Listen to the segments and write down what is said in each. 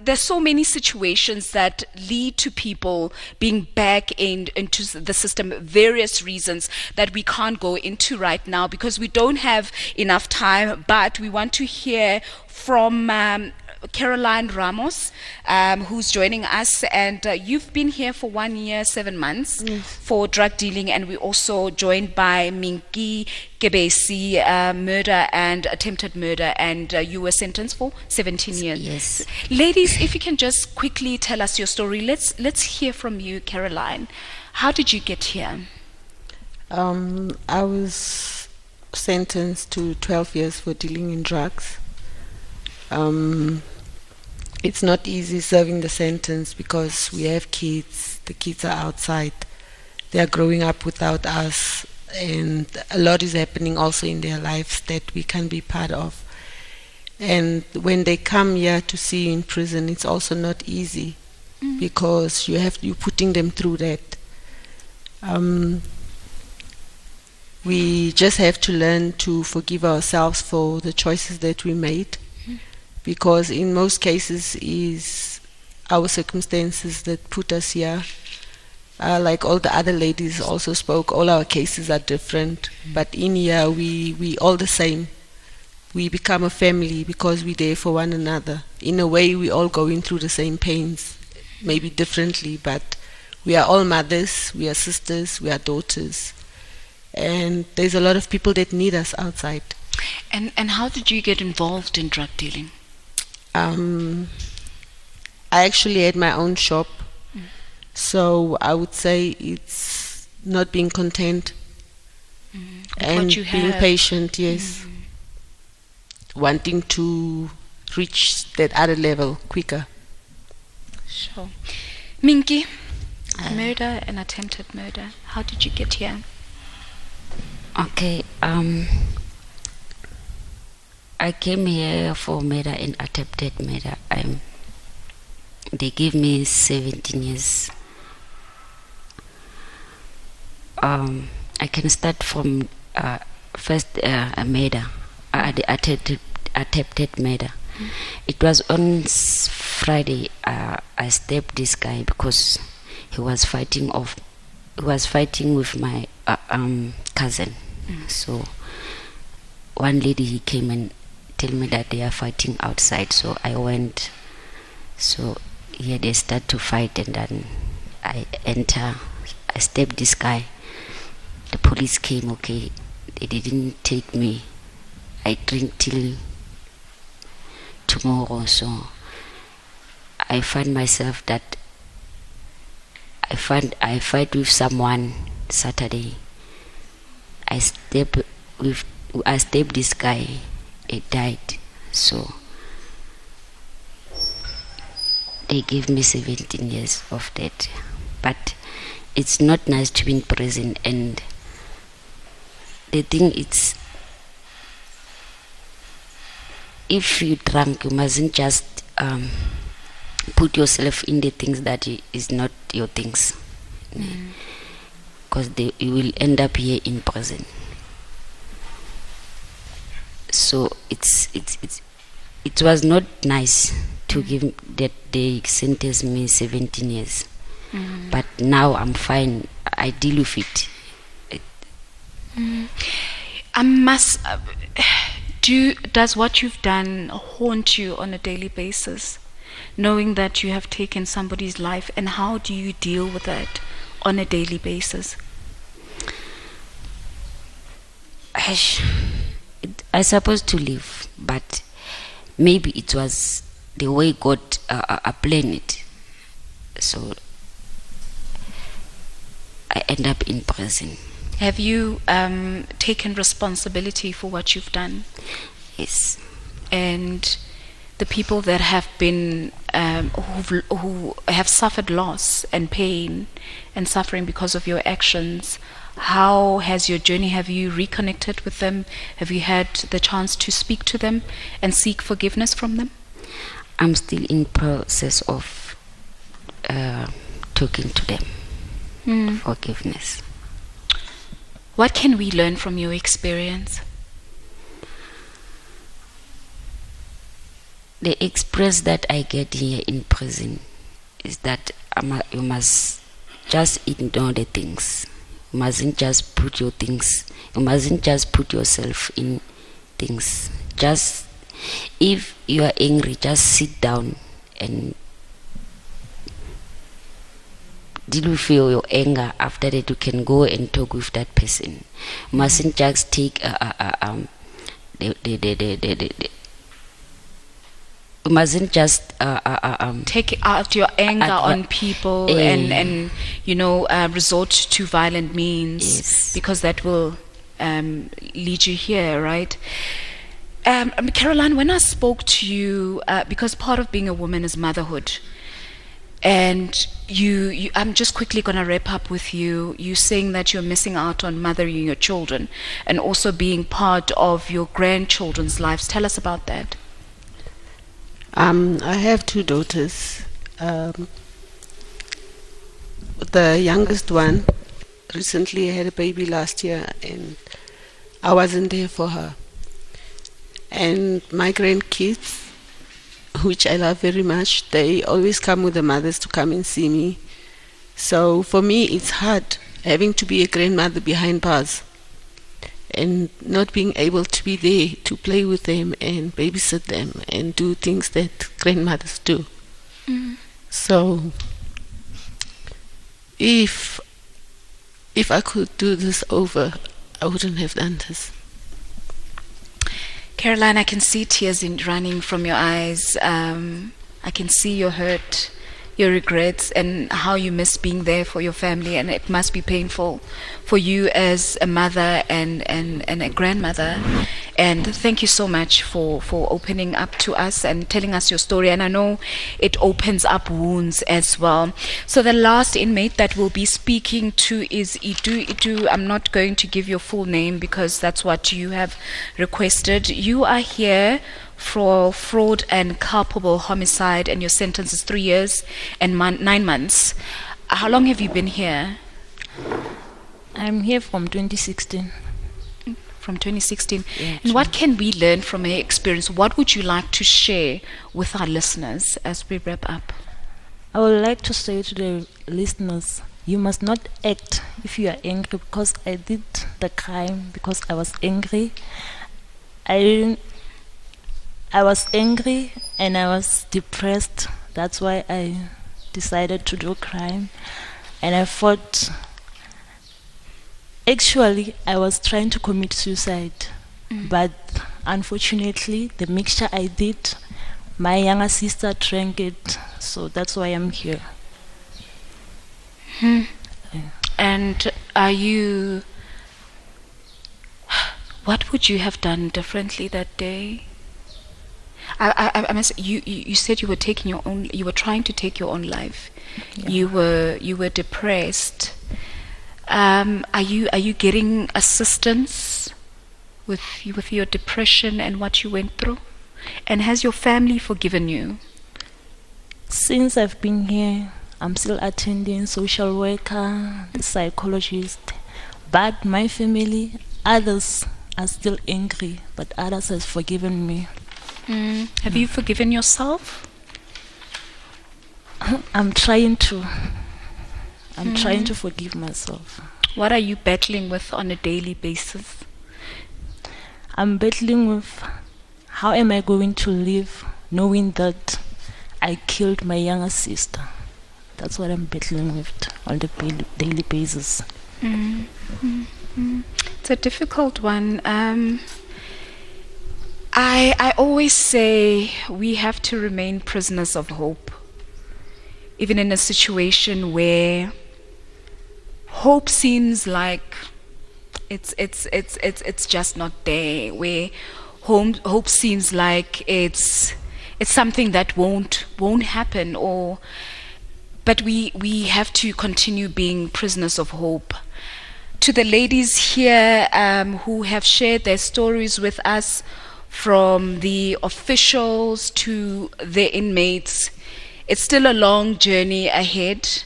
there's so many situations that lead to people being back in, into the system, various reasons that we can't go into right now because we don't have enough time. But we want to hear from um, Caroline Ramos, um, who's joining us. And uh, you've been here for one year, seven months for drug dealing. And we're also joined by Minki Kebesi, uh, murder and attempted murder. And uh, you were sentenced for 17 years. Yes. Ladies, if you can just quickly tell us your story. Let's, let's hear from you, Caroline. How did you get here? Um, I was sentenced to 12 years for dealing in drugs. Um, it's not easy serving the sentence because we have kids. The kids are outside. They are growing up without us, and a lot is happening also in their lives that we can be part of. And when they come here to see you in prison, it's also not easy because you have you putting them through that. Um, we just have to learn to forgive ourselves for the choices that we made because in most cases is our circumstances that put us here. Uh, like all the other ladies also spoke all our cases are different but in here we we all the same. We become a family because we're there for one another. In a way we all going through the same pains maybe differently but we are all mothers we are sisters we are daughters. And there's a lot of people that need us outside. And, and how did you get involved in drug dealing? Um, I actually had my own shop, so I would say it's not being content and you being have. patient. Yes, wanting to reach that other level quicker. Sure. Minki, murder and attempted murder. How did you get here? Okay. Um, I came here for murder and attempted murder. I'm. They gave me 17 years. Um, I can start from uh, first uh, a murder, uh, the attempted attempted murder. It was on Friday. Uh, I stabbed this guy because he was fighting off. He was fighting with my uh, um cousin. So one lady he came and tell me that they are fighting outside. So I went. So here they start to fight and then I enter. I stabbed this guy. The police came. Okay, they didn't take me. I drink till tomorrow. So I find myself that I find I fight with someone Saturday. I step with I step this guy. He died. So they gave me 17 years of that. But it's not nice to be in prison and the thing it's if you drunk you mustn't just um, put yourself in the things that is not your things because they you will end up here in prison so it's it's it's it was not nice to mm. give that they sentenced me 17 years. Mm. But now i'm fine. I deal with it. Mm. Um, I must. Uh, do does what you've done haunt you on a daily basis, knowing that you have taken somebody's life, and how do you deal with that on a daily basis? I was supposed to live, but maybe it was the way God uh, uh, uh, planned it. So I end up in prison. Have you um, taken responsibility for what you've done? Yes. and the people that have been um, who've, who have suffered loss and pain and suffering because of your actions how has your journey have you reconnected with them have you had the chance to speak to them and seek forgiveness from them I'm still in process of uh, talking to them. Forgiveness. what can we learn from your experience the experience that I get here in prison is that mu- you must just ignore the things. You mustn't just put your things. You mustn't just put yourself in things. Just if you are angry, just sit down and deal with your, your anger. After that, you can go and talk with that person. You mustn't just take uh, uh, uh, um the the the the, the, the, you mustn't just uh, uh, uh, um Take out your anger on people Eh. and, and you know uh, resort to violent means Yes. because that will um, lead you here, right? Um, um, Caroline, when I spoke to you, uh, because part of being a woman is motherhood, and you, you I'm just quickly going to wrap up with you. You saying that you're missing out on mothering your children and also being part of your grandchildren's lives. Tell us about that. Um, I have two daughters. Um, the youngest one recently had a baby last year, and I wasn't there for her. And my grandkids, which I love very much, they always come with the mothers to come and see me. So for me, it's hard having to be a grandmother behind bars and not being able to be there to play with them and babysit them and do things that grandmothers do. So if if I could do this over, I wouldn't have done this. Caroline, I can see tears in running from your eyes. Um, I can see your hurt, your regrets, and how you miss being there for your family. And it must be painful for you as a mother and, and, and a grandmother. And thank you so much for, for opening up to us and telling us your story. And I know it opens up wounds as well. So the last inmate that we'll be speaking to is Idu. Itu, I'm not going to give your full name because that's what you have requested. You are here for fraud and culpable homicide, and your sentence is three years and mon- nine months. How long have you been here? I'm here from 2016. From 2016. Yeah, and what can we learn from your experience? What would you like to share with our listeners as we wrap up? I would like to say to the listeners, you must not act if you are angry because I did the crime because I was angry. I didn't, I was angry and I was depressed. That's why I decided to do crime. And I thought actually I was trying to commit suicide. Mm. But unfortunately the mixture I did my younger sister drank it, so that's why I'm here. Hmm. And are you. What would you have done differently that day? I, I, I must, you, you, you said you were taking your own, you were trying to take your own life. You were, you were depressed. Um, are you, are you getting assistance with, with your depression and what you went through? And has your family forgiven you? Since I've been here, I'm still attending social worker, the psychologist, but my family, others are still angry, but others has forgiven me. Have you forgiven yourself? I'm trying to. I'm trying to forgive myself. What are you battling with on a daily basis? I'm battling with how am I going to live knowing that I killed my younger sister. That's what I'm battling with on the daily, daily basis. It's a difficult one. Um, I I always say we have to remain prisoners of hope, even in a situation where hope seems like it's it's it's it's it's just not there. Where home, hope seems like it's it's something that won't won't happen or but we we have to continue being prisoners of hope to the ladies here um, who have shared their stories with us from the officials to the inmates it's still a long journey ahead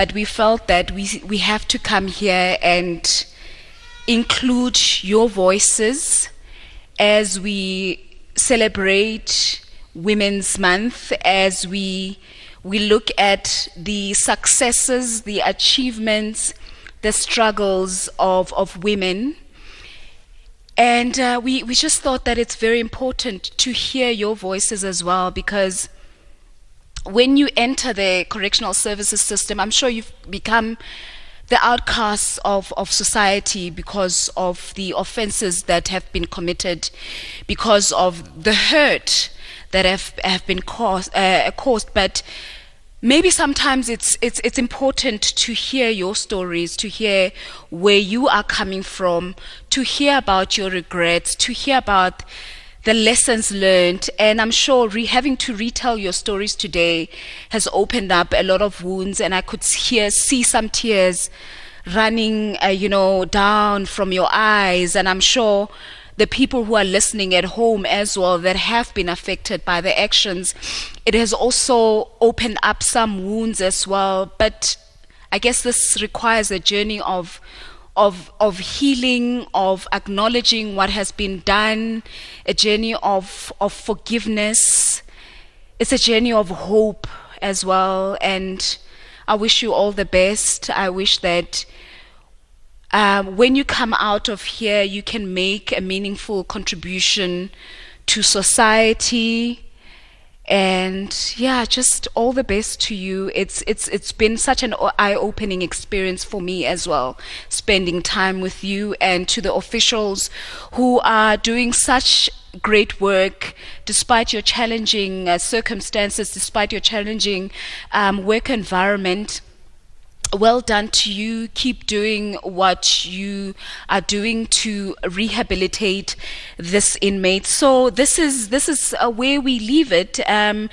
but we felt that we we have to come here and include your voices as we celebrate Women's Month as we we look at the successes, the achievements, the struggles of, of women. And uh, we, we just thought that it's very important to hear your voices as well because when you enter the correctional services system, I'm sure you've become the outcasts of, of society because of the offenses that have been committed, because of the hurt that have, have been caused, uh, caused. But maybe sometimes it's, it's, it's important to hear your stories, to hear where you are coming from, to hear about your regrets, to hear about the lessons learned. And I'm sure re- having to retell your stories today has opened up a lot of wounds, and I could hear, see some tears running, uh, you know, down from your eyes. And I'm sure the people who are listening at home as well that have been affected by the actions, it has also opened up some wounds as well. But I guess this requires a journey of of of healing, of acknowledging what has been done, a journey of of forgiveness. It's a journey of hope as well. And I wish you all the best. I wish that um, when you come out of here, you can make a meaningful contribution to society and yeah just all the best to you. It's it's it's been such an eye-opening experience for me as well spending time with you and to the officials who are doing such great work despite your challenging uh, circumstances despite your challenging um, work environment well done to you. Keep doing what you are doing to rehabilitate this inmate. So this is this is uh, where we leave it. Um,